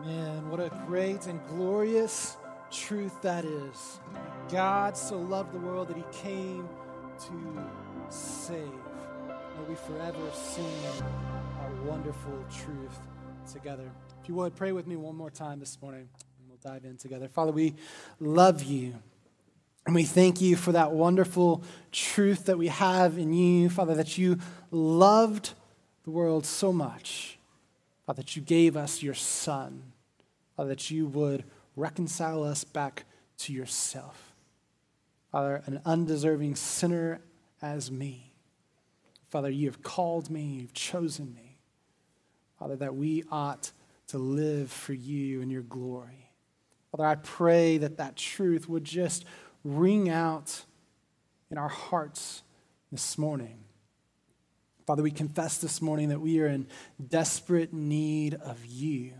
Amen. What a great and glorious truth that is. God so loved the world that he came to save. May we forever sing our wonderful truth together. If you would, pray with me one more time this morning, and we'll dive in together. Father, we love you. And we thank you for that wonderful truth that we have in you, Father, that you loved the world so much, Father, that you gave us your Son, Father, that you would reconcile us back to yourself. Father, an undeserving sinner as me. Father, you have called me, you've chosen me. Father, that we ought to live for you in your glory. Father, I pray that that truth would just ring out in our hearts this morning. Father, we confess this morning that we are in desperate need of you.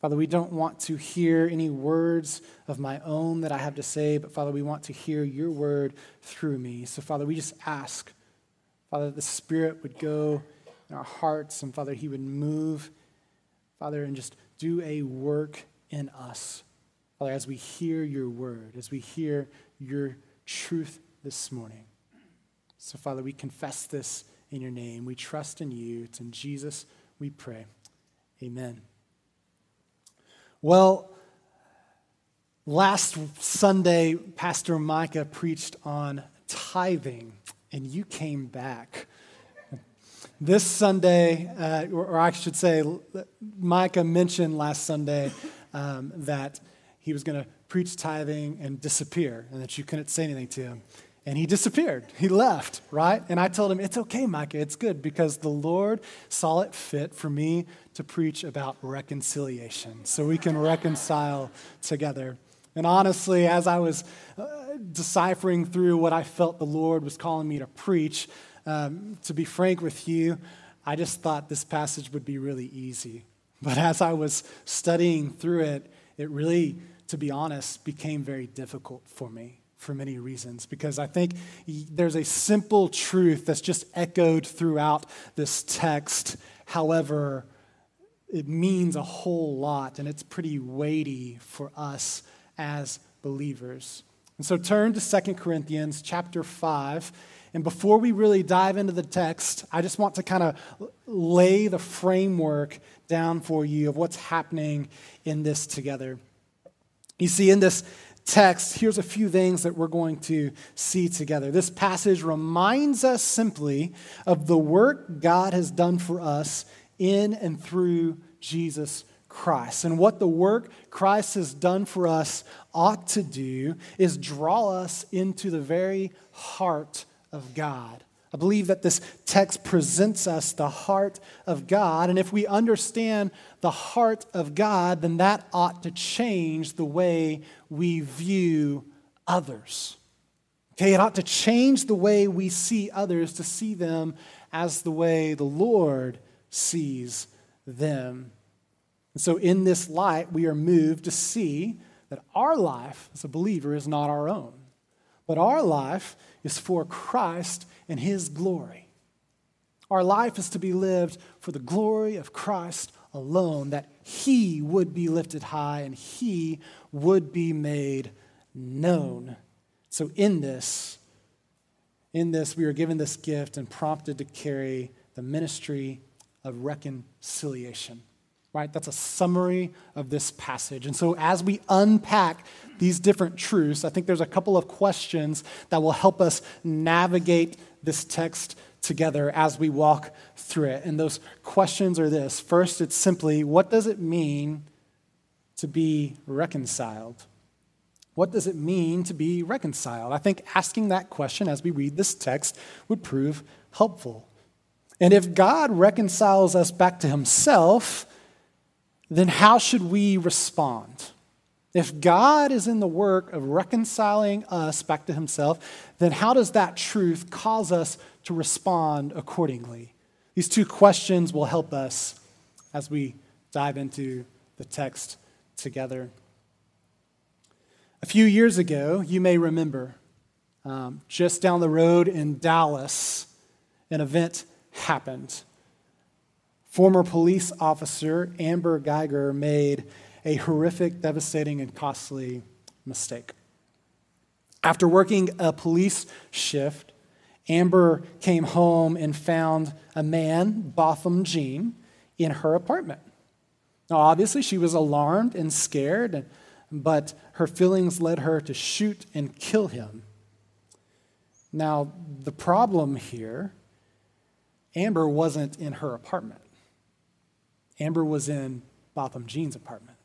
Father, we don't want to hear any words of my own that I have to say, but Father, we want to hear your word through me. So, Father, we just ask, Father, that the Spirit would go in our hearts and, Father, He would move, Father, and just do a work in us. Father, as we hear your word, as we hear your truth this morning. So, Father, we confess this in your name. We trust in you. It's in Jesus we pray. Amen. Well, last Sunday, Pastor Micah preached on tithing, and you came back. This Sunday, uh, or I should say, Micah mentioned last Sunday um, that he was going to preach tithing and disappear, and that you couldn't say anything to him. And he disappeared. He left, right? And I told him, It's okay, Micah. It's good because the Lord saw it fit for me to preach about reconciliation so we can reconcile together. And honestly, as I was uh, deciphering through what I felt the Lord was calling me to preach, um, to be frank with you, I just thought this passage would be really easy. But as I was studying through it, it really, to be honest, became very difficult for me for many reasons because I think there's a simple truth that's just echoed throughout this text. However, it means a whole lot and it's pretty weighty for us as believers. And so turn to Second Corinthians chapter 5. And before we really dive into the text, I just want to kind of lay the framework down for you of what's happening in this together. You see, in this text, here's a few things that we're going to see together. This passage reminds us simply of the work God has done for us in and through Jesus Christ. And what the work Christ has done for us ought to do is draw us into the very heart of God. I believe that this text presents us the heart of God. And if we understand the heart of God, then that ought to change the way we view others. Okay, it ought to change the way we see others to see them as the way the Lord sees them. And so, in this light, we are moved to see that our life as a believer is not our own, but our life is for Christ and His glory. Our life is to be lived for the glory of Christ alone, that He would be lifted high and He would be made known. So, in this, in this, we are given this gift and prompted to carry the ministry of reconciliation. Right? That's a summary of this passage. And so, as we unpack these different truths, I think there's a couple of questions that will help us navigate this text together as we walk through it. And those questions are this first, it's simply what does it mean to be reconciled? What does it mean to be reconciled? I think asking that question as we read this text would prove helpful. And if God reconciles us back to himself, then how should we respond? If God is in the work of reconciling us back to himself, then how does that truth cause us to respond accordingly? These two questions will help us as we dive into the text together. A few years ago, you may remember, um, just down the road in Dallas, an event happened Former police officer Amber Guyger made a horrific, devastating, and costly mistake. After working a police shift, Amber came home and found a man, Botham Jean, in her apartment. Now, obviously, she was alarmed and scared, but her feelings led her to shoot and kill him. Now, the problem here Amber wasn't in her apartment, Amber was in Botham Jean's apartment.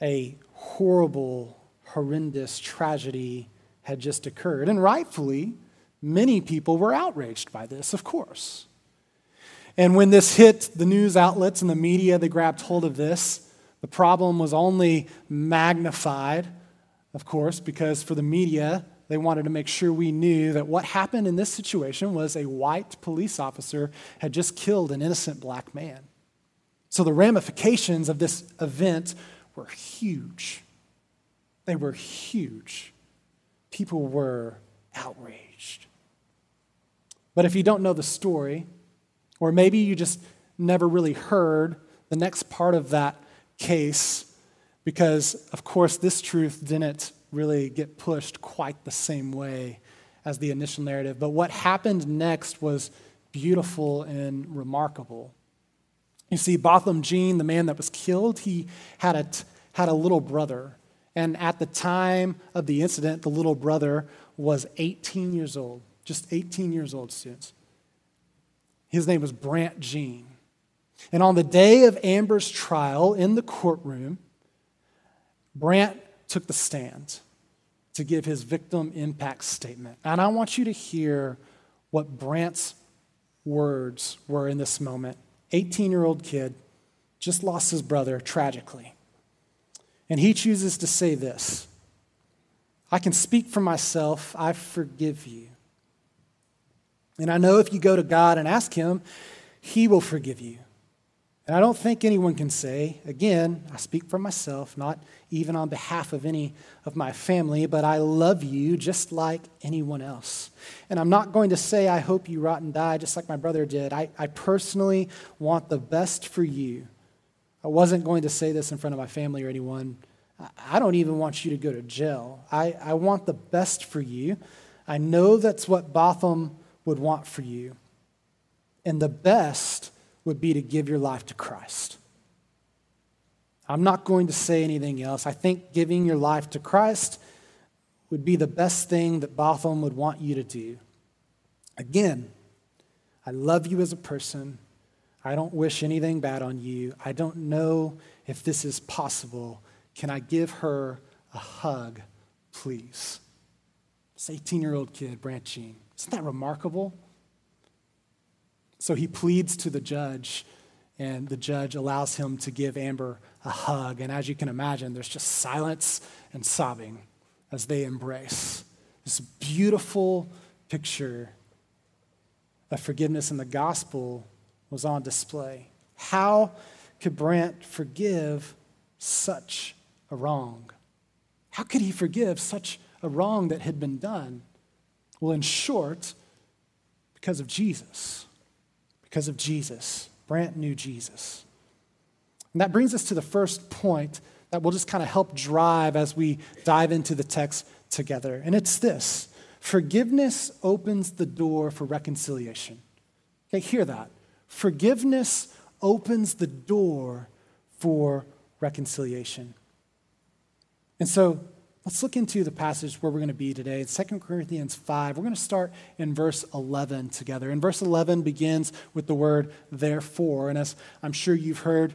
A horrible, horrendous tragedy had just occurred, and rightfully, many people were outraged by this, of course. And when this hit the news outlets and the media, they grabbed hold of this. The problem was only magnified, of course, because for the media, they wanted to make sure we knew that what happened in this situation was a white police officer had just killed an innocent black man. So the ramifications of this event were huge. They were huge. People were outraged. But if you don't know the story, or maybe you just never really heard the next part of that case because, of course, this truth didn't really get pushed quite the same way as the initial narrative. But what happened next was beautiful and remarkable. You see, Botham Jean, the man that was killed, he had a, had a little brother. And at the time of the incident, the little brother was 18 years old, just 18 years old, students. His name was Brandt Jean. And on the day of Amber's trial in the courtroom, Brandt took the stand to give his victim impact statement. And I want you to hear what Brandt's words were in this moment. 18 year old kid just lost his brother tragically. And he chooses to say this I can speak for myself, I forgive you. And I know if you go to God and ask Him, He will forgive you. And I don't think anyone can say, again, I speak for myself, not even on behalf of any of my family, but I love you just like anyone else. And I'm not going to say, I hope you rot and die just like my brother did. I, I personally want the best for you. I wasn't going to say this in front of my family or anyone. I don't even want you to go to jail. I, I want the best for you. I know that's what Botham would want for you. And the best would be to give your life to Christ. I'm not going to say anything else. I think giving your life to Christ would be the best thing that Botham would want you to do. Again, I love you as a person. I don't wish anything bad on you. I don't know if this is possible. Can I give her a hug, please? This 18 year old kid, Jean. Isn't that remarkable? So he pleads to the judge, and the judge allows him to give Amber a hug. And as you can imagine, there's just silence and sobbing as they embrace. This beautiful picture of forgiveness in the gospel was on display. How could Brandt forgive such a wrong? How could he forgive such a wrong that had been done? Well, in short, because of Jesus. Because of Jesus. Brandt knew Jesus. And that brings us to the first point that will just kind of help drive as we dive into the text together. And it's this forgiveness opens the door for reconciliation. Okay, hear that. Forgiveness opens the door for reconciliation. And so Let's look into the passage where we're going to be today. It's 2 Corinthians 5. We're going to start in verse 11 together. And verse 11 begins with the word therefore. And as I'm sure you've heard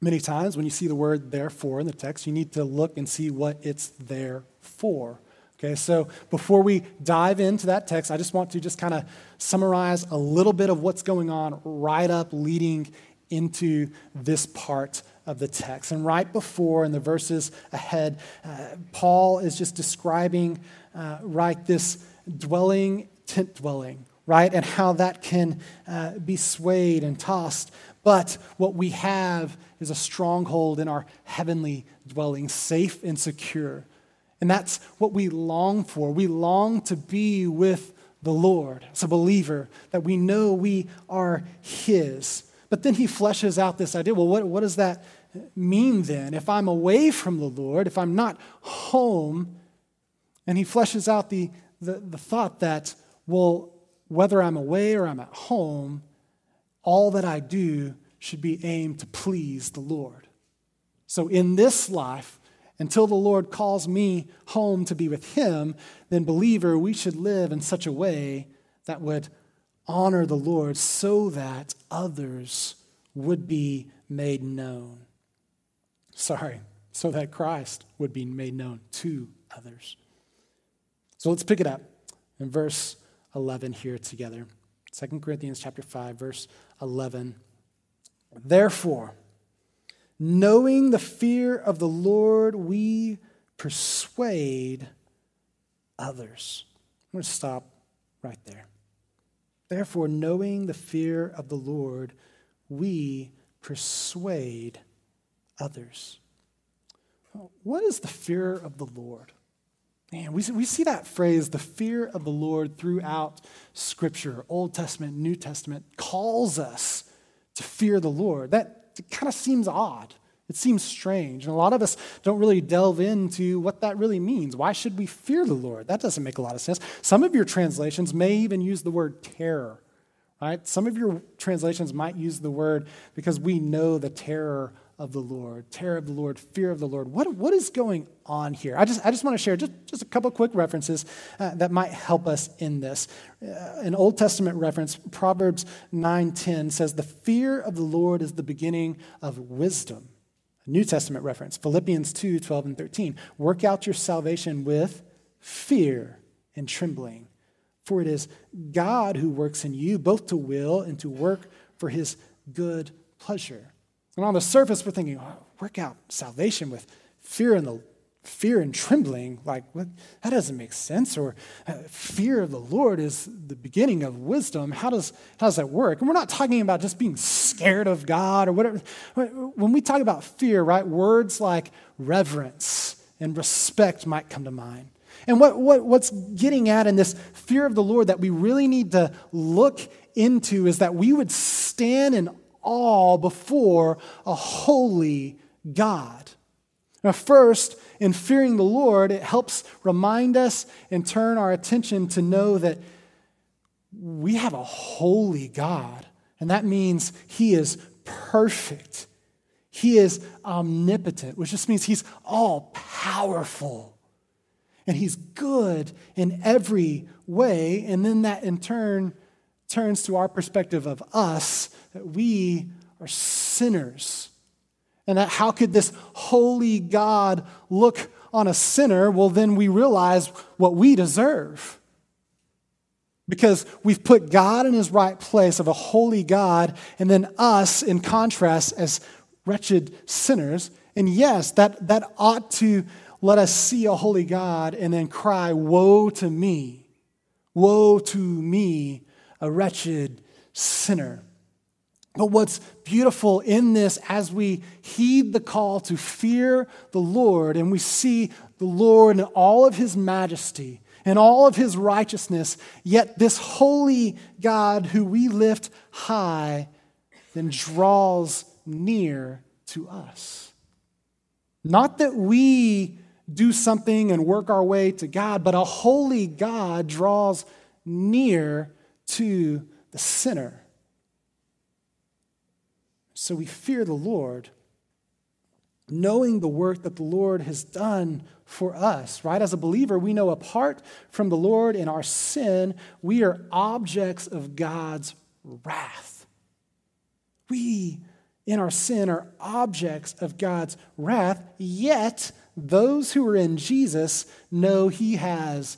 many times, when you see the word therefore in the text, you need to look and see what it's there for. Okay, so before we dive into that text, I just want to just kind of summarize a little bit of what's going on right up leading into this part of the text. And right before, in the verses ahead, uh, Paul is just describing, uh, right, this dwelling, tent dwelling, right, and how that can uh, be swayed and tossed. But what we have is a stronghold in our heavenly dwelling, safe and secure. And that's what we long for. We long to be with the Lord, as a believer, that we know we are His. But then he fleshes out this idea well, what, what does that mean then? If I'm away from the Lord, if I'm not home, and he fleshes out the, the, the thought that, well, whether I'm away or I'm at home, all that I do should be aimed to please the Lord. So in this life, until the Lord calls me home to be with Him, then, believer, we should live in such a way that would honor the Lord so that others would be made known. Sorry, so that Christ would be made known to others. So let's pick it up in verse 11 here together. 2 Corinthians chapter 5 verse 11. Therefore, Knowing the fear of the Lord, we persuade others. I'm going to stop right there. Therefore, knowing the fear of the Lord, we persuade others. What is the fear of the Lord? Man, we, we see that phrase, the fear of the Lord, throughout Scripture. Old Testament, New Testament calls us to fear the Lord. That kind of seems odd. It seems strange. And a lot of us don't really delve into what that really means. Why should we fear the Lord? That doesn't make a lot of sense. Some of your translations may even use the word terror, right? Some of your translations might use the word because we know the terror of the Lord, terror of the Lord, fear of the Lord. What, what is going on here? I just, I just want to share just, just a couple quick references uh, that might help us in this. Uh, an Old Testament reference, Proverbs 9.10 says, the fear of the Lord is the beginning of wisdom. A New Testament reference, Philippians 2, 12 and 13. Work out your salvation with fear and trembling. For it is God who works in you both to will and to work for his good pleasure. And on the surface, we're thinking, oh, work out salvation with fear and the fear and trembling. Like, what? that doesn't make sense. Or uh, fear of the Lord is the beginning of wisdom. How does, how does that work? And we're not talking about just being scared of God or whatever. When we talk about fear, right, words like reverence and respect might come to mind. And what, what, what's getting at in this fear of the Lord that we really need to look into is that we would stand in all before a holy God. Now, first, in fearing the Lord, it helps remind us and turn our attention to know that we have a holy God. And that means He is perfect. He is omnipotent, which just means He's all powerful. And He's good in every way. And then that in turn turns to our perspective of us that we are sinners. And that how could this holy God look on a sinner? Well, then we realize what we deserve. Because we've put God in his right place of a holy God, and then us in contrast as wretched sinners. And yes, that, that ought to let us see a holy God and then cry, Woe to me! Woe to me, a wretched sinner. But what's beautiful in this as we heed the call to fear the Lord and we see the Lord in all of his majesty and all of his righteousness, yet this holy God who we lift high then draws near to us. Not that we do something and work our way to God, but a holy God draws near to the sinner. So we fear the Lord, knowing the work that the Lord has done for us, right? As a believer, we know apart from the Lord in our sin, we are objects of God's wrath. We, in our sin, are objects of God's wrath, yet those who are in Jesus know He has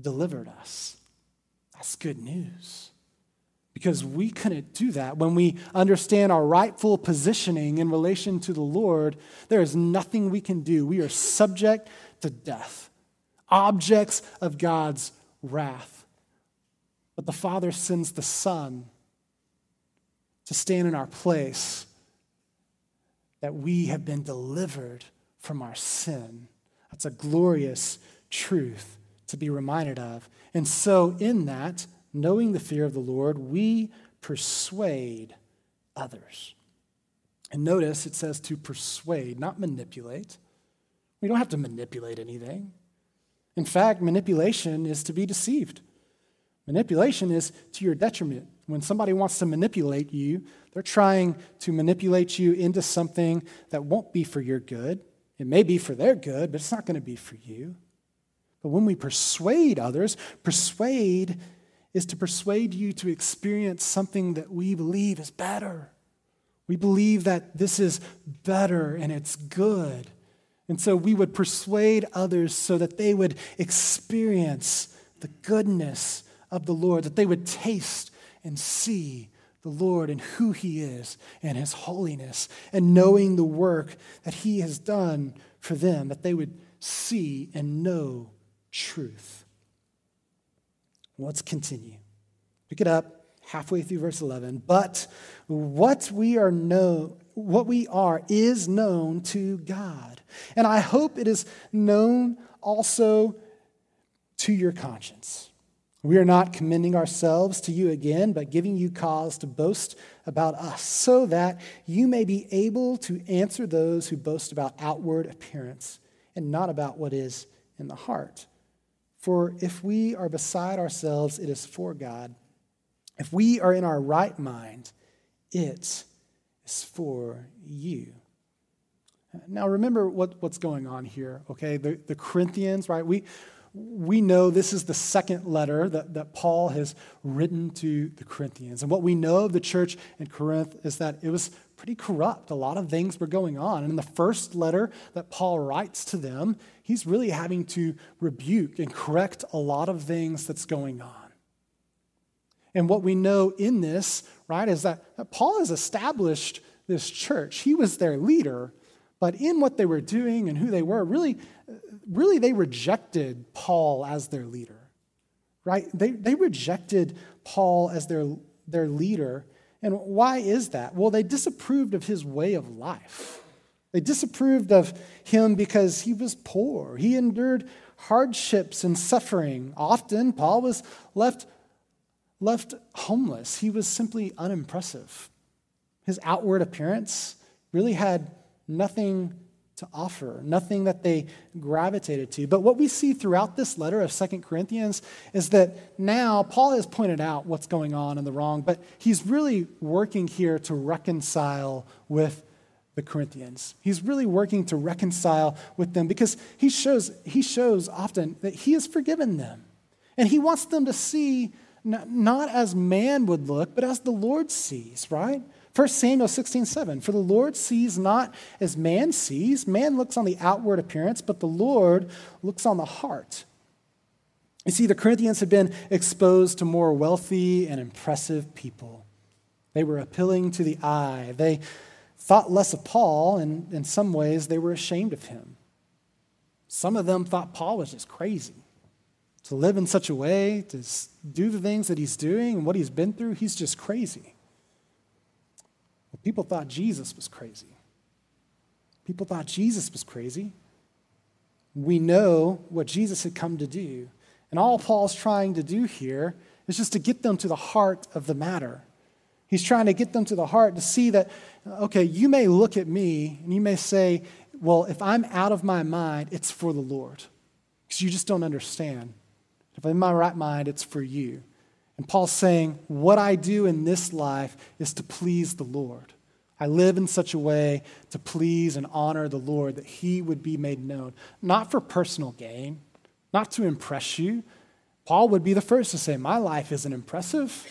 delivered us. That's good news because we couldn't do that. When we understand our rightful positioning in relation to the Lord, there is nothing we can do. We are subject to death, objects of God's wrath. But the Father sends the Son to stand in our place that we have been delivered from our sin. That's a glorious truth to be reminded of. And so, in that, knowing the fear of the Lord, we persuade others. And notice it says to persuade, not manipulate. We don't have to manipulate anything. In fact, manipulation is to be deceived. Manipulation is to your detriment. When somebody wants to manipulate you, they're trying to manipulate you into something that won't be for your good. It may be for their good, but it's not going to be for you. But when we persuade others, persuade is to persuade you to experience something that we believe is better. We believe that this is better and it's good. And so we would persuade others so that they would experience the goodness of the Lord, that they would taste and see the Lord and who He is and His holiness, and knowing the work that He has done for them, that they would see and know truth. Let's continue. Pick it up halfway through verse 11. But what we are know, what we are is known to God. And I hope it is known also to your conscience. We are not commending ourselves to you again, but giving you cause to boast about us, so that you may be able to answer those who boast about outward appearance and not about what is in the heart. For if we are beside ourselves, it is for God. If we are in our right mind, it is for you. Now, remember what, what's going on here, okay? The, the Corinthians, right? We, we know this is the second letter that, that Paul has written to the Corinthians. And what we know of the church in Corinth is that it was pretty corrupt. A lot of things were going on. And in the first letter that Paul writes to them, he's really having to rebuke and correct a lot of things that's going on. And what we know in this, right, is that, that Paul has established this church. He was their leader, but in what they were doing and who they were, really, really they rejected Paul as their leader, right? They, they rejected Paul as their, their leader. And why is that? Well, they disapproved of his way of life. They disapproved of him because he was poor. He endured hardships and suffering. Often, Paul was left, left homeless. He was simply unimpressive. His outward appearance really had nothing to offer, nothing that they gravitated to. But what we see throughout this letter of Second Corinthians is that now Paul has pointed out what's going on in the wrong, but he's really working here to reconcile with the Corinthians. He's really working to reconcile with them because he shows, he shows often that he has forgiven them. And he wants them to see not as man would look, but as the Lord sees, right? 1 Samuel 16, 7. For the Lord sees not as man sees. Man looks on the outward appearance, but the Lord looks on the heart. You see, the Corinthians had been exposed to more wealthy and impressive people. They were appealing to the eye. They thought less of Paul, and in some ways, they were ashamed of him. Some of them thought Paul was just crazy. To live in such a way, to do the things that he's doing and what he's been through, he's just crazy. Well, people thought Jesus was crazy. People thought Jesus was crazy. We know what Jesus had come to do. And all Paul's trying to do here is just to get them to the heart of the matter. He's trying to get them to the heart to see that, okay, you may look at me and you may say, well, if I'm out of my mind, it's for the Lord. Because you just don't understand. If I'm in my right mind, it's for you. And Paul's saying, What I do in this life is to please the Lord. I live in such a way to please and honor the Lord that he would be made known, not for personal gain, not to impress you. Paul would be the first to say, My life isn't impressive,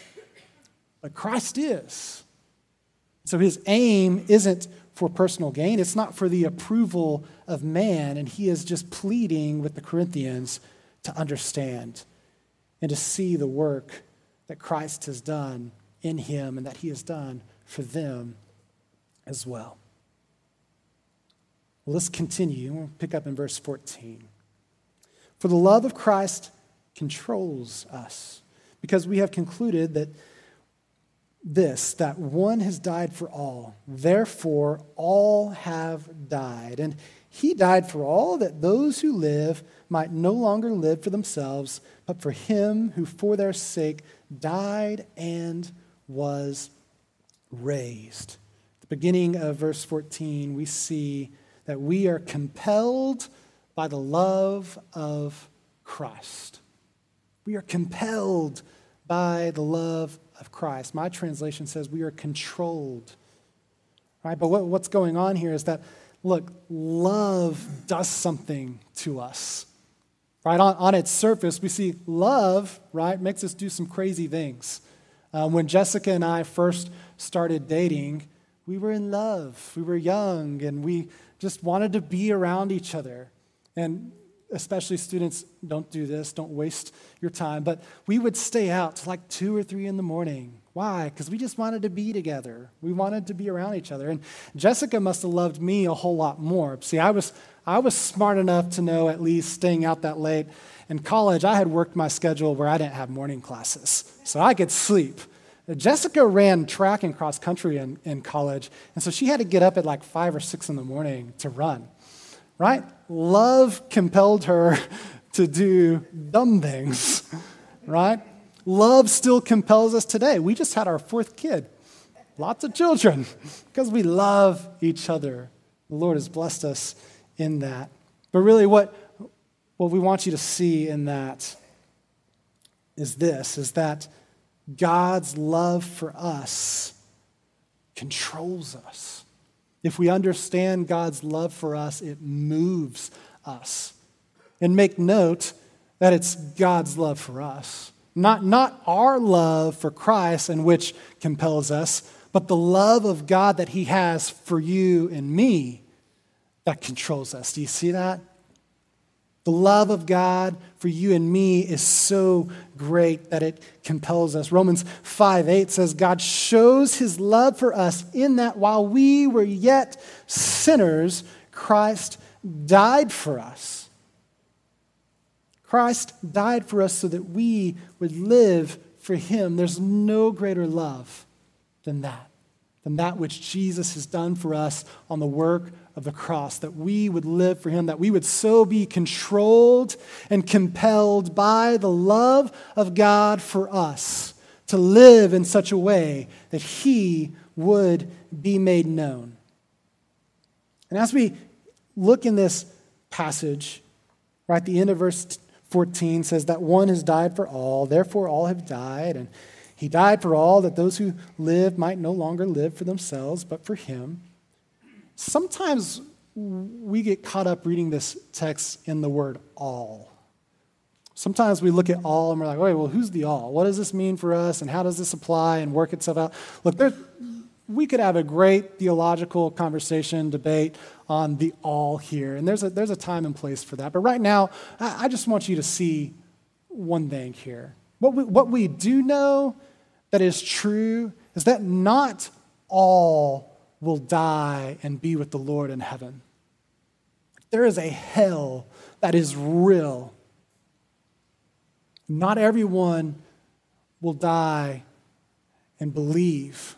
but Christ is. So his aim isn't for personal gain, it's not for the approval of man, and he is just pleading with the Corinthians to understand and to see the work that Christ has done in him and that he has done for them as well. well let's continue. We'll pick up in verse 14. For the love of Christ controls us, because we have concluded that this, that one has died for all, therefore all have died. And He died for all that those who live might no longer live for themselves, but for him who for their sake died and was raised. At the beginning of verse 14, we see that we are compelled by the love of Christ. We are compelled by the love of Christ. My translation says we are controlled. Right? But what, what's going on here is that, look, love does something to us. Right? On, on its surface, we see love, right, makes us do some crazy things. Um, when Jessica and I first started dating, we were in love. We were young and we just wanted to be around each other. And especially students, don't do this, don't waste your time. But we would stay out till like two or three in the morning. Why? Because we just wanted to be together. We wanted to be around each other. And Jessica must have loved me a whole lot more. See, I was, I was smart enough to know at least staying out that late. In college, I had worked my schedule where I didn't have morning classes, so I could sleep. Jessica ran track and cross country in, in college, and so she had to get up at like five or six in the morning to run, right? Love compelled her to do dumb things, right? Love still compels us today. We just had our fourth kid, lots of children, because we love each other. The Lord has blessed us in that. But really, what, what we want you to see in that is this is that God's love for us controls us. If we understand God's love for us, it moves us. And make note that it's God's love for us. Not, not our love for Christ, and which compels us, but the love of God that He has for you and me that controls us. Do you see that? The love of God for you and me is so great that it compels us. Romans 5 8 says, God shows his love for us in that while we were yet sinners, Christ died for us. Christ died for us so that we would live for him. There's no greater love than that, than that which Jesus has done for us on the work of the cross, that we would live for Him, that we would so be controlled and compelled by the love of God for us to live in such a way that He would be made known. And as we look in this passage, right, the end of verse 14 says that one has died for all, therefore all have died, and he died for all that those who live might no longer live for themselves, but for him sometimes we get caught up reading this text in the word all. Sometimes we look at all and we're like, wait, well, who's the all? What does this mean for us? And how does this apply and work itself out? Look, there, we could have a great theological conversation, debate on the all here. And there's a, there's a time and place for that. But right now, I, I just want you to see one thing here. What we, what we do know that is true is that not all will die and be with the Lord in heaven. There is a hell that is real. Not everyone will die and believe,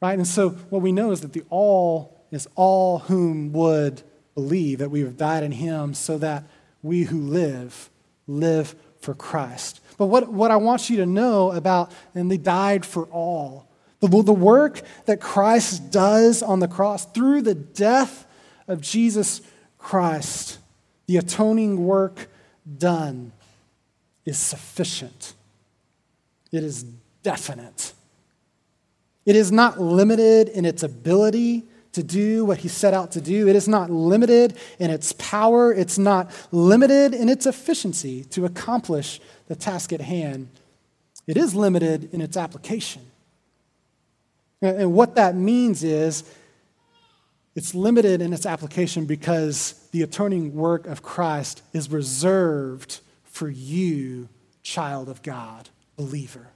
right? And so what we know is that the all is all whom would believe that we have died in him so that we who live, live for Christ. But what, what I want you to know about, and they died for all, the, the work that Christ does on the cross through the death of Jesus Christ, the atoning work done, is sufficient. It is definite. It is not limited in its ability to do what he set out to do. It is not limited in its power. It's not limited in its efficiency to accomplish the task at hand. It is limited in its application. And what that means is it's limited in its application because the atoning work of Christ is reserved for you, child of God, believer.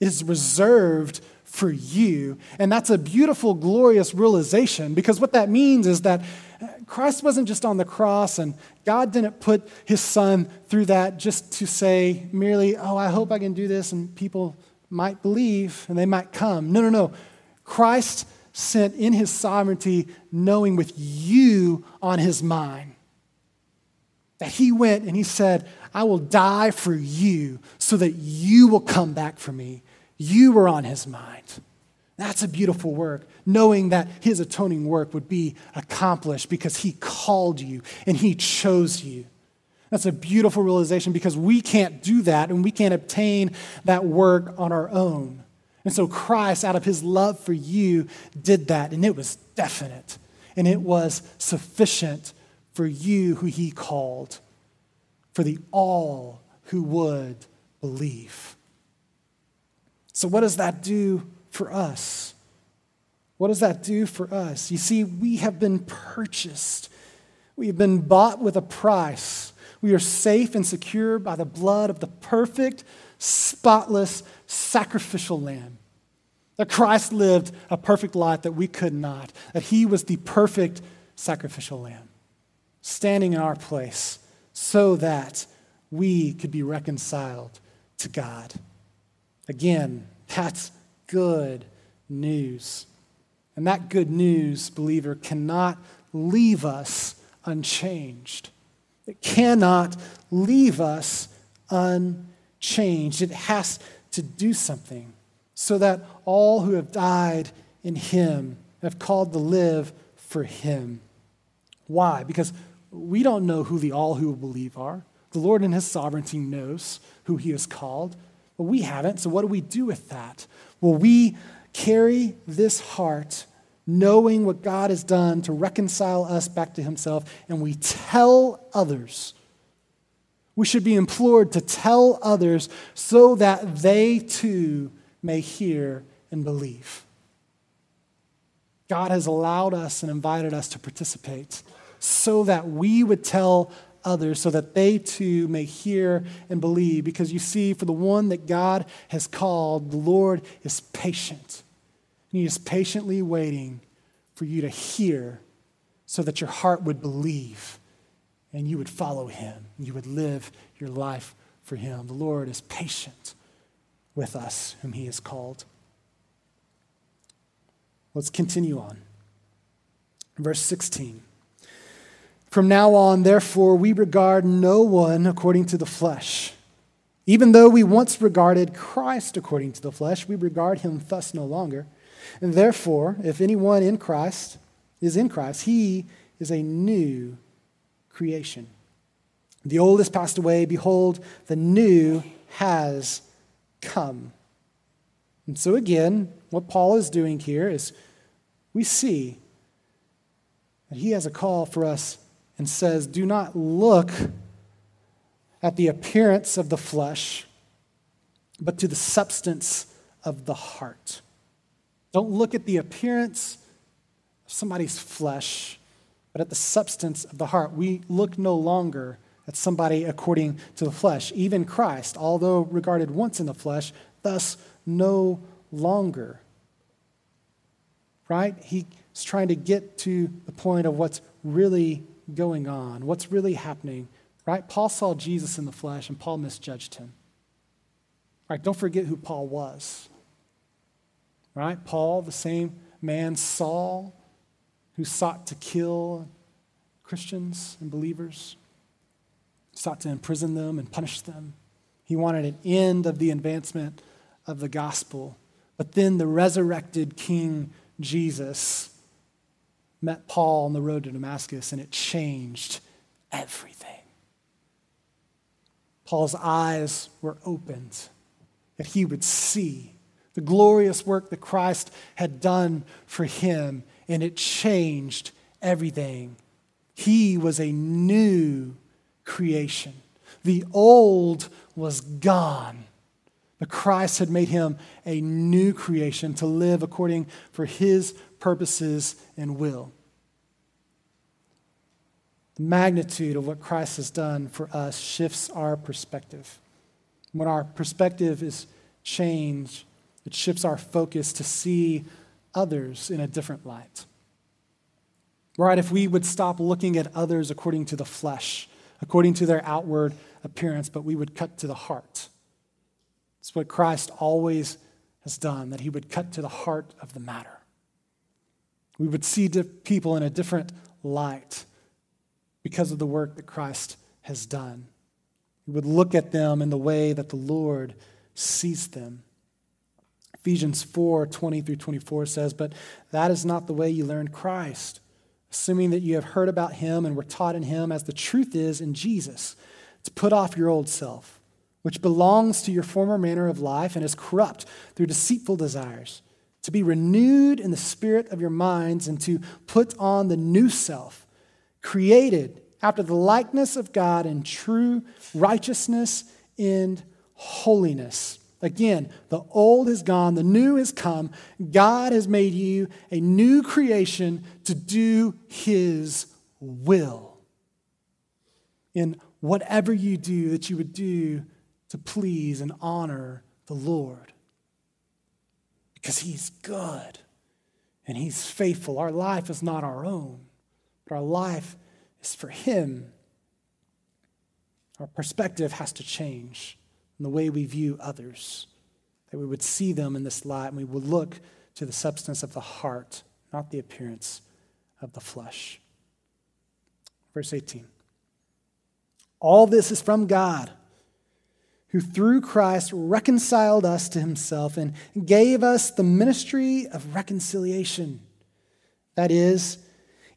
It is reserved for you. And that's a beautiful, glorious realization because what that means is that Christ wasn't just on the cross and God didn't put his son through that just to say merely, oh, I hope I can do this and people might believe and they might come. No, no, no. Christ sent in his sovereignty, knowing with you on his mind. That he went and he said, I will die for you so that you will come back for me. You were on his mind. That's a beautiful work, knowing that his atoning work would be accomplished because he called you and he chose you. That's a beautiful realization because we can't do that and we can't obtain that work on our own. And so Christ, out of his love for you, did that, and it was definite, and it was sufficient for you who he called, for the all who would believe. So, what does that do for us? What does that do for us? You see, we have been purchased, we have been bought with a price. We are safe and secure by the blood of the perfect, spotless, sacrificial lamb. That Christ lived a perfect life that we could not, that he was the perfect sacrificial lamb, standing in our place so that we could be reconciled to God. Again, that's good news. And that good news, believer, cannot leave us unchanged. It cannot leave us unchanged. It has to do something so that all who have died in him have called to live for him. Why? Because we don't know who the all who will believe are. The Lord in his sovereignty knows who he has called, but we haven't. So what do we do with that? Well, we carry this heart knowing what God has done to reconcile us back to himself, and we tell others. We should be implored to tell others so that they too may hear and believe. God has allowed us and invited us to participate so that we would tell others, so that they too may hear and believe. Because you see, for the one that God has called, the Lord is patient. And He is patiently waiting for you to hear so that your heart would believe and you would follow Him. And You would live your life for Him. The Lord is patient with us, whom he has called. Let's continue on. Verse 16. From now on, therefore, we regard no one according to the flesh. Even though we once regarded Christ according to the flesh, we regard him thus no longer. And therefore, if anyone in Christ is in Christ, he is a new creation. The old has passed away. Behold, the new has come. And so, again, what Paul is doing here is we see that he has a call for us and says, Do not look at the appearance of the flesh, but to the substance of the heart. Don't look at the appearance of somebody's flesh, but at the substance of the heart. We look no longer at somebody according to the flesh. Even Christ, although regarded once in the flesh, thus no longer. Right? He's trying to get to the point of what's really going on, what's really happening. Right? Paul saw Jesus in the flesh and Paul misjudged him. Right? Don't forget who Paul was. Right? Paul, the same man, Saul, who sought to kill Christians and believers sought to imprison them and punish them. He wanted an end of the advancement of the gospel. But then the resurrected King Jesus met Paul on the road to Damascus, and it changed everything. Paul's eyes were opened that he would see the glorious work that Christ had done for him, and it changed everything. He was a new creation. The old was gone. But Christ had made him a new creation to live according for his purposes and will. The magnitude of what Christ has done for us shifts our perspective. When our perspective is changed, it shifts our focus to see others in a different light. Right? If we would stop looking at others according to the flesh according to their outward appearance, but we would cut to the heart. It's what Christ always has done, that he would cut to the heart of the matter. We would see people in a different light because of the work that Christ has done. We would look at them in the way that the Lord sees them. Ephesians 4 20 through 24 says, But that is not the way you learned Christ, assuming that you have heard about him and were taught in him as the truth is in Jesus, to put off your old self, which belongs to your former manner of life and is corrupt through deceitful desires, to be renewed in the spirit of your minds and to put on the new self, created after the likeness of God in true righteousness and holiness. Again, the old is gone, the new has come. God has made you a new creation to do his will. In whatever you do, that you would do to please and honor the Lord. Because he's good and he's faithful. Our life is not our own, but our life is for him. Our perspective has to change in the way we view others, that we would see them in this light and we would look to the substance of the heart, not the appearance of the flesh. Verse 18 All this is from God, who through Christ reconciled us to himself and gave us the ministry of reconciliation. That is,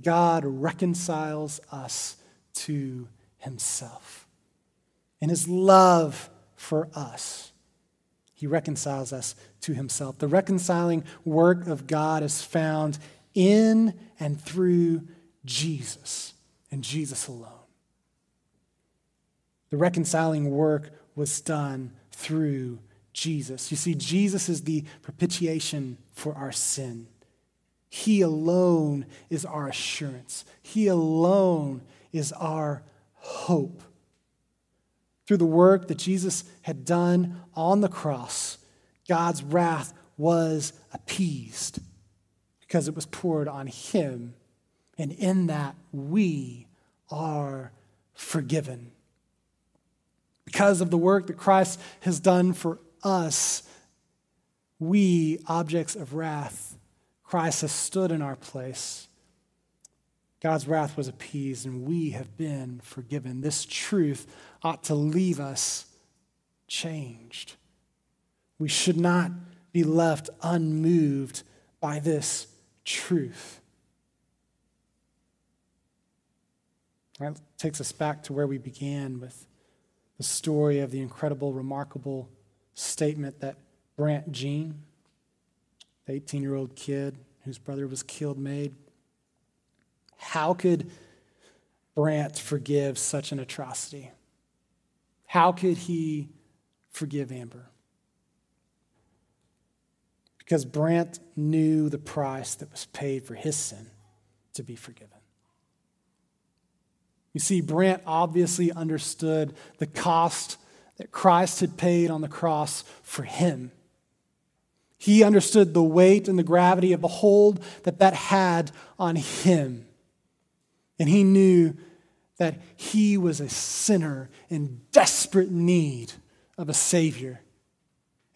God reconciles us to himself. In his love for us, he reconciles us to himself. The reconciling work of God is found in and through Jesus and Jesus alone. The reconciling work was done through Jesus. You see, Jesus is the propitiation for our sin. He alone is our assurance. He alone is our hope. Through the work that Jesus had done on the cross, God's wrath was appeased because it was poured on him. And in that, we are forgiven. Because of the work that Christ has done for us, we, objects of wrath, Christ has stood in our place. God's wrath was appeased, and we have been forgiven. This truth ought to leave us changed. We should not be left unmoved by this truth. That takes us back to where we began with the story of the incredible, remarkable statement that Brandt Jean the 18 year old kid whose brother was killed made. How could Brandt forgive such an atrocity? How could he forgive Amber? Because Brandt knew the price that was paid for his sin to be forgiven. You see, Brandt obviously understood the cost that Christ had paid on the cross for him he understood the weight and the gravity of the hold that that had on him. And he knew that he was a sinner in desperate need of a Savior.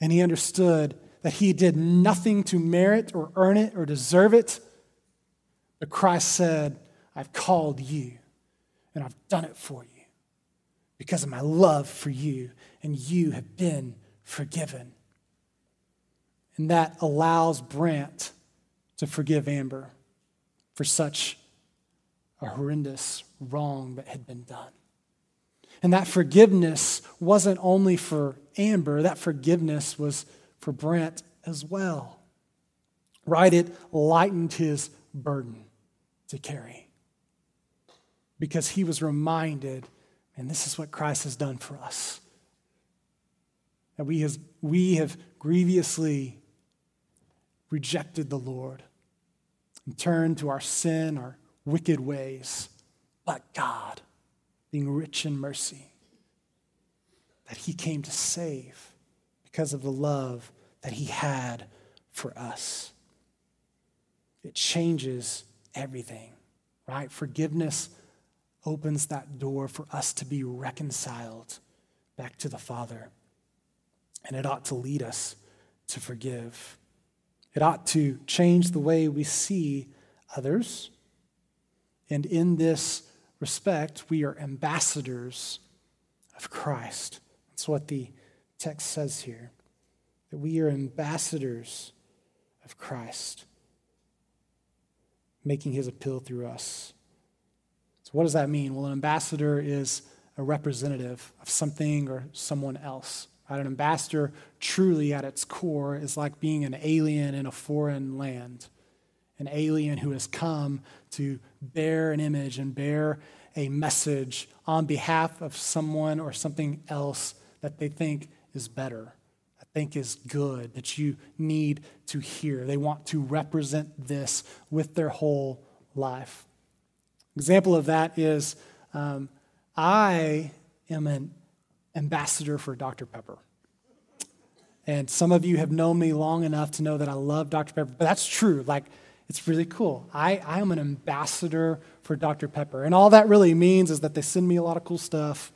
And he understood that he did nothing to merit or earn it or deserve it. But Christ said, I've called you and I've done it for you because of my love for you, and you have been forgiven. And that allows Brandt to forgive Amber for such a horrendous wrong that had been done. And that forgiveness wasn't only for Amber, that forgiveness was for Brandt as well. Right? It lightened his burden to carry because he was reminded, and this is what Christ has done for us. That we, has, we have grievously rejected the Lord. and turned to our sin, our wicked ways. But God, being rich in mercy, that He came to save because of the love that He had for us. It changes everything, right? Forgiveness opens that door for us to be reconciled back to the Father. And it ought to lead us to forgive. It ought to change the way we see others. And in this respect, we are ambassadors of Christ. That's what the text says here that we are ambassadors of Christ, making his appeal through us. So, what does that mean? Well, an ambassador is a representative of something or someone else. Right? An ambassador, truly at its core, is like being an alien in a foreign land, an alien who has come to bear an image and bear a message on behalf of someone or something else that they think is better, that think is good, that you need to hear. They want to represent this with their whole life. Example of that is um, I am an ambassador for Dr. Pepper. And some of you have known me long enough to know that I love Dr. Pepper, but that's true. Like, it's really cool. I, I am an ambassador for Dr. Pepper. And all that really means is that they send me a lot of cool stuff,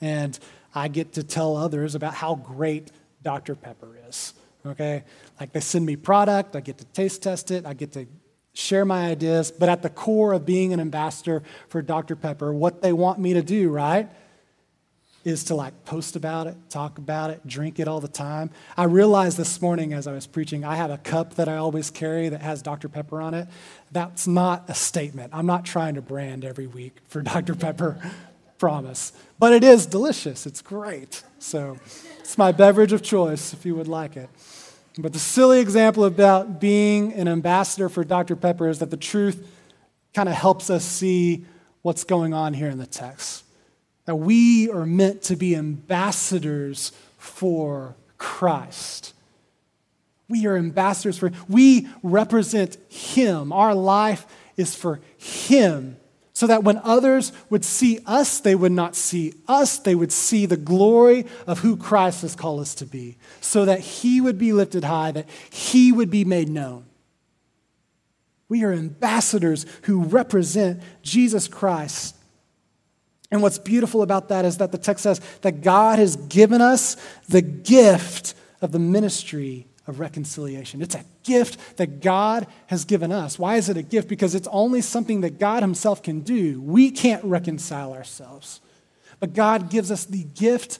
and I get to tell others about how great Dr. Pepper is. Okay? Like, they send me product, I get to taste test it, I get to share my ideas, but at the core of being an ambassador for Dr. Pepper, what they want me to do, right? Is to like post about it, talk about it, drink it all the time. I realized this morning as I was preaching, I have a cup that I always carry that has Dr. Pepper on it. That's not a statement. I'm not trying to brand every week for Dr. Pepper, promise. But it is delicious. It's great. So it's my beverage of choice if you would like it. But the silly example about being an ambassador for Dr. Pepper is that the truth kind of helps us see what's going on here in the text. That we are meant to be ambassadors for Christ. We are ambassadors for, we represent Him. Our life is for Him. So that when others would see us, they would not see us. They would see the glory of who Christ has called us to be. So that He would be lifted high, that He would be made known. We are ambassadors who represent Jesus Christ and what's beautiful about that is that the text says that God has given us the gift of the ministry of reconciliation. It's a gift that God has given us. Why is it a gift? Because it's only something that God Himself can do. We can't reconcile ourselves. But God gives us the gift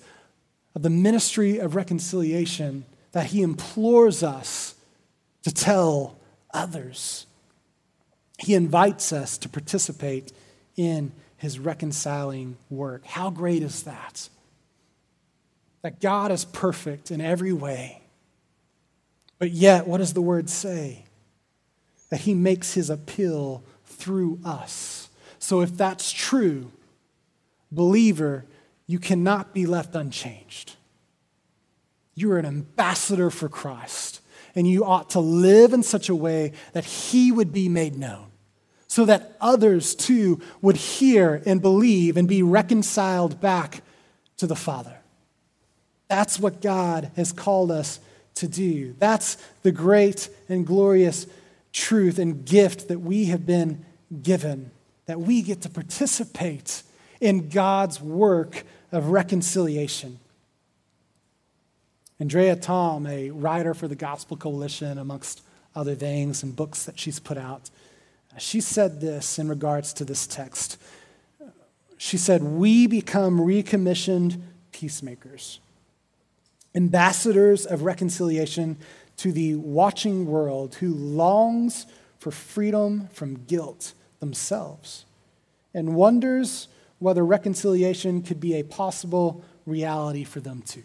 of the ministry of reconciliation that He implores us to tell others. He invites us to participate in his reconciling work. How great is that? That God is perfect in every way. But yet, what does the word say? That he makes his appeal through us. So if that's true, believer, you cannot be left unchanged. You are an ambassador for Christ, and you ought to live in such a way that he would be made known so that others too would hear and believe and be reconciled back to the Father. That's what God has called us to do. That's the great and glorious truth and gift that we have been given, that we get to participate in God's work of reconciliation. Andrea Tom, a writer for the Gospel Coalition, amongst other things and books that she's put out, she said this in regards to this text. She said, We become recommissioned peacemakers, ambassadors of reconciliation to the watching world who longs for freedom from guilt themselves and wonders whether reconciliation could be a possible reality for them too.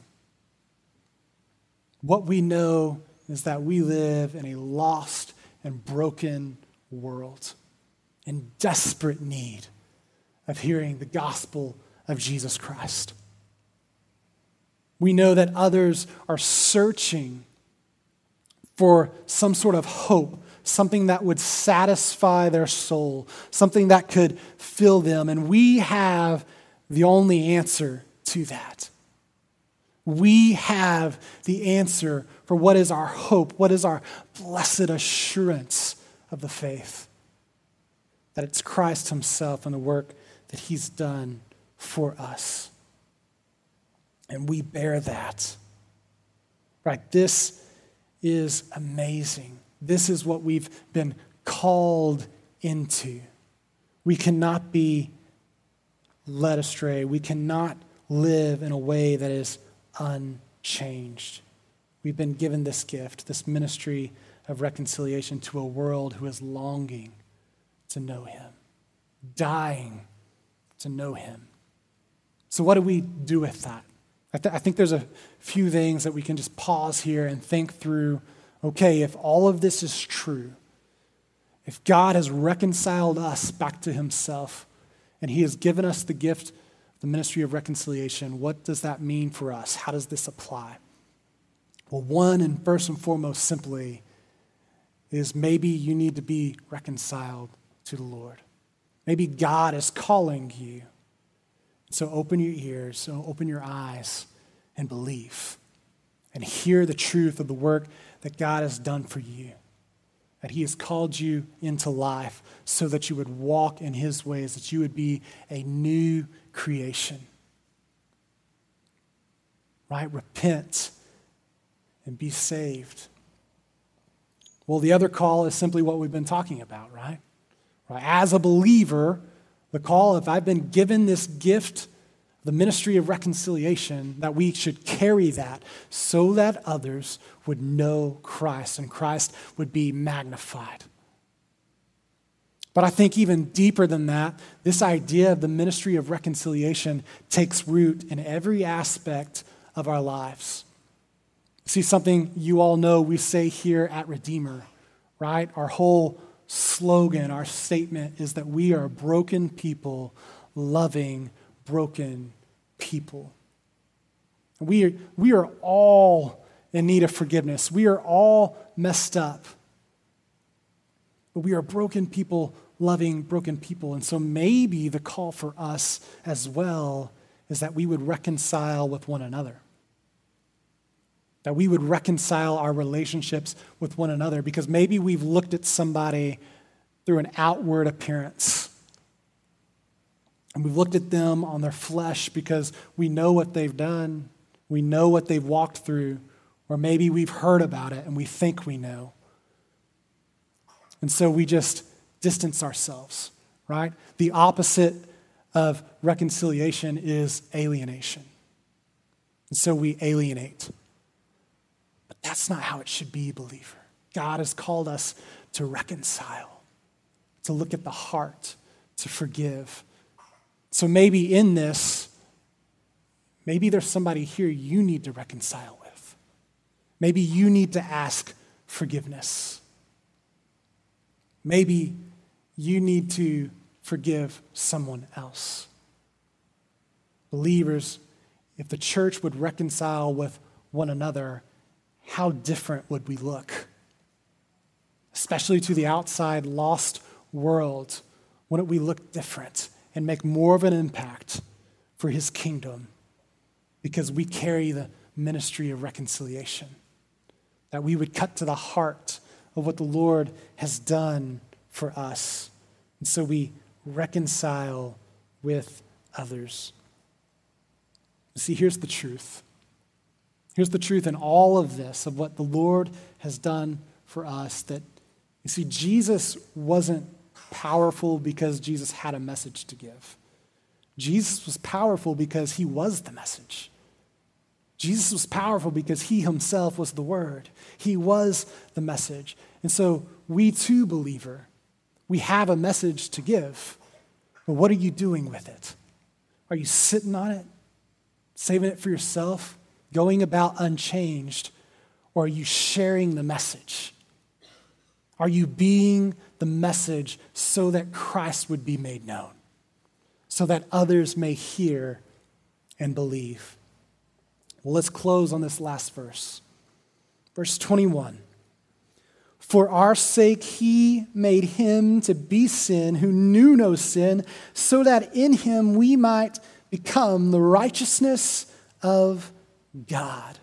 What we know is that we live in a lost and broken world in desperate need of hearing the gospel of Jesus Christ. We know that others are searching for some sort of hope something that would satisfy their soul, something that could fill them. And we have the only answer to that. We have the answer for what is our hope, what is our blessed assurance of the faith. That it's Christ Himself and the work that He's done for us. And we bear that. Right? This is amazing. This is what we've been called into. We cannot be led astray. We cannot live in a way that is unchanged. We've been given this gift, this ministry of reconciliation to a world who is longing to know Him, dying to know Him. So, what do we do with that? I, th- I think there's a few things that we can just pause here and think through. Okay, if all of this is true, if God has reconciled us back to Himself and He has given us the gift, the ministry of reconciliation, what does that mean for us? How does this apply? Well, one and first and foremost, simply, is maybe you need to be reconciled to the Lord. Maybe God is calling you so open your ears, so open your eyes and believe and hear the truth of the work that God has done for you. That He has called you into life so that you would walk in His ways, that you would be a new creation. Right? Repent and be saved. Well, the other call is simply what we've been talking about, right? right? As a believer, the call, if I've been given this gift, the ministry of reconciliation, that we should carry that so that others would know Christ and Christ would be magnified. But I think even deeper than that, this idea of the ministry of reconciliation takes root in every aspect of our lives. See, something you all know we say here at Redeemer, right? Our whole slogan, our statement is that we are broken people loving broken people. We are, we are all in need of forgiveness. We are all messed up. But we are broken people loving broken people. And so maybe the call for us as well is that we would reconcile with one another. That we would reconcile our relationships with one another because maybe we've looked at somebody through an outward appearance. And we've looked at them on their flesh because we know what they've done, we know what they've walked through, or maybe we've heard about it and we think we know. And so we just distance ourselves, right? The opposite of reconciliation is alienation. And so we alienate. That's not how it should be, believer. God has called us to reconcile, to look at the heart, to forgive. So maybe in this, maybe there's somebody here you need to reconcile with. Maybe you need to ask forgiveness. Maybe you need to forgive someone else. Believers, if the church would reconcile with one another, how different would we look? Especially to the outside, lost world, wouldn't we look different and make more of an impact for his kingdom because we carry the ministry of reconciliation? That we would cut to the heart of what the Lord has done for us. And so we reconcile with others. See, here's the truth Here's the truth in all of this of what the Lord has done for us that you see, Jesus wasn't powerful because Jesus had a message to give. Jesus was powerful because he was the message. Jesus was powerful because he himself was the word. He was the message. And so we too, believer, we have a message to give. But what are you doing with it? Are you sitting on it, saving it for yourself? Going about unchanged, or are you sharing the message? Are you being the message so that Christ would be made known, so that others may hear and believe? Well, let's close on this last verse. Verse 21 For our sake, he made him to be sin who knew no sin, so that in him we might become the righteousness of God.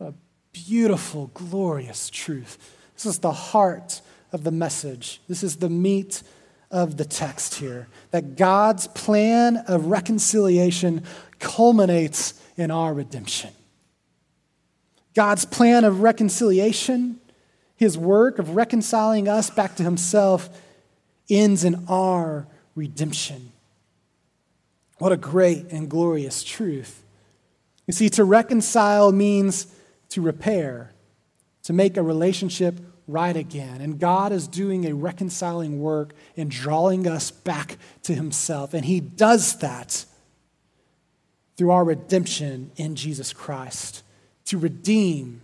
A beautiful, glorious truth. This is the heart of the message. This is the meat of the text here that God's plan of reconciliation culminates in our redemption. God's plan of reconciliation, his work of reconciling us back to himself, ends in our redemption. What a great and glorious truth. You see, to reconcile means to repair, to make a relationship right again. And God is doing a reconciling work in drawing us back to Himself. And He does that through our redemption in Jesus Christ. To redeem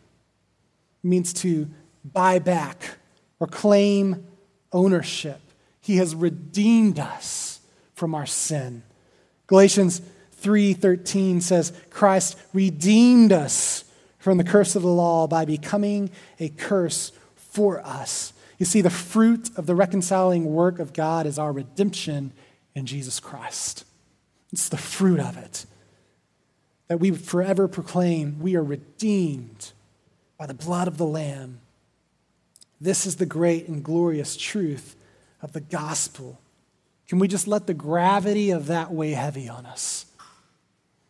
means to buy back or claim ownership. He has redeemed us from our sin. Galatians 3:13 says Christ redeemed us from the curse of the law by becoming a curse for us. You see, the fruit of the reconciling work of God is our redemption in Jesus Christ. It's the fruit of it that we forever proclaim we are redeemed by the blood of the Lamb. This is the great and glorious truth of the gospel. Can we just let the gravity of that weigh heavy on us?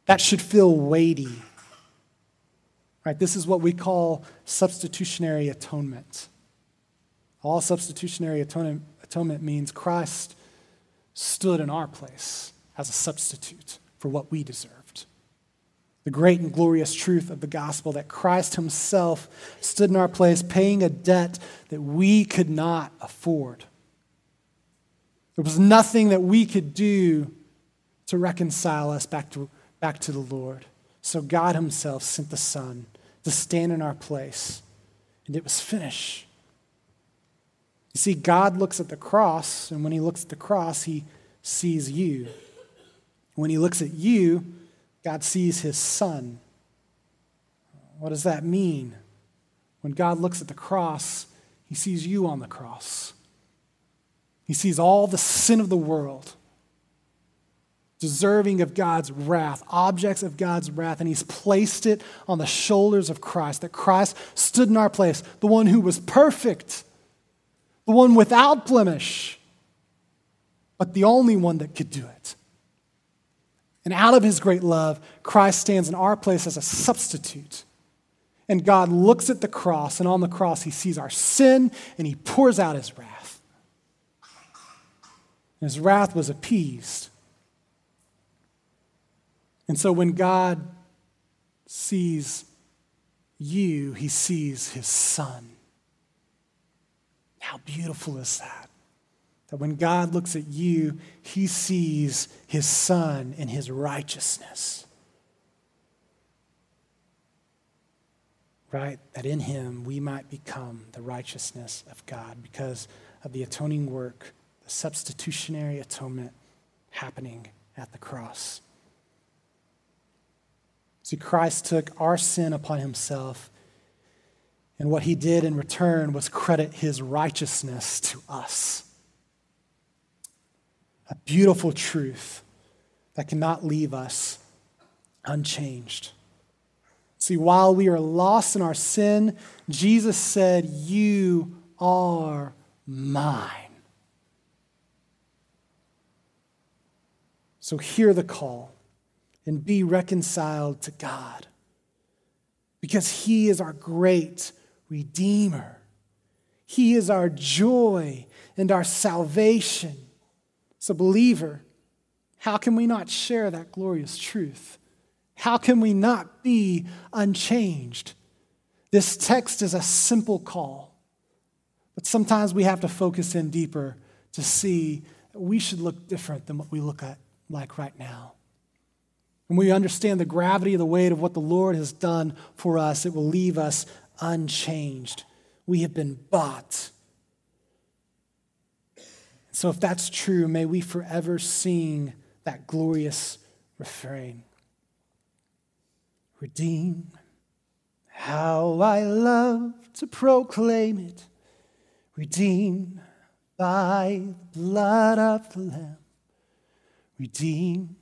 That should feel weighty. Right? This is what we call substitutionary atonement. All substitutionary atonement, atonement means Christ stood in our place as a substitute for what we deserved. The great and glorious truth of the gospel that Christ himself stood in our place, paying a debt that we could not afford. There was nothing that we could do to reconcile us back to, back to the Lord. So God Himself sent the Son to stand in our place, and it was finished. You see, God looks at the cross, and when he looks at the cross, he sees you. When he looks at you, God sees his son. What does that mean? When God looks at the cross, he sees you on the cross. He sees all the sin of the world, deserving of God's wrath, objects of God's wrath, and he's placed it on the shoulders of Christ. That Christ stood in our place, the one who was perfect the one without blemish, but the only one that could do it. And out of his great love, Christ stands in our place as a substitute. And God looks at the cross, and on the cross, he sees our sin and he pours out his wrath. And his wrath was appeased. And so when God sees you, he sees his son. How beautiful is that? That when God looks at you, he sees his son in his righteousness. Right? That in him we might become the righteousness of God because of the atoning work, the substitutionary atonement happening at the cross. See, Christ took our sin upon himself and what he did in return was credit his righteousness to us. A beautiful truth that cannot leave us unchanged. See, while we are lost in our sin, Jesus said, You are mine. So hear the call and be reconciled to God because he is our great Redeemer. He is our joy and our salvation. So, believer, how can we not share that glorious truth? How can we not be unchanged? This text is a simple call, but sometimes we have to focus in deeper to see we should look different than what we look at like right now. When we understand the gravity of the weight of what the Lord has done for us, it will leave us unchanged. We have been bought. So, if that's true, may we forever sing that glorious refrain Redeem, how I love to proclaim it. Redeem by the blood of the Lamb, redeemed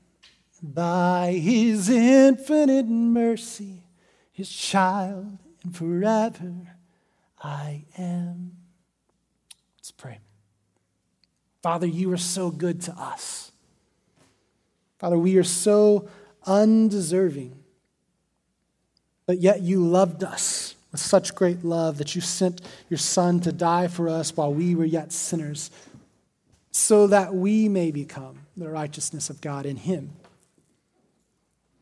by his infinite mercy, his child, and forever I am. Let's pray. Father, you are so good to us. Father, we are so undeserving, but yet you loved us with such great love that you sent your Son to die for us while we were yet sinners, so that we may become the righteousness of God in Him.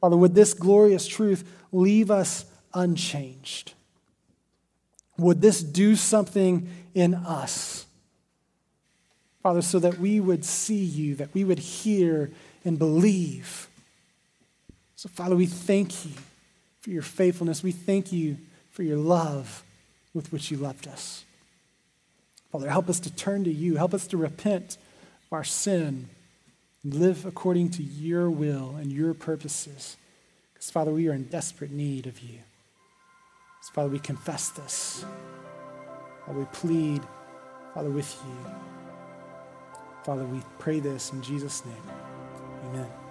Father, would this glorious truth leave us unchanged? Would this do something in us? Father, so that we would see you, that we would hear and believe. So, Father, we thank you for your faithfulness. We thank you for your love with which you loved us. Father, help us to turn to you. Help us to repent of our sin live according to your will and your purposes. Because, Father, we are in desperate need of you. So, Father, we confess this. Father, we plead, Father, with you. Father, we pray this in Jesus' name. Amen.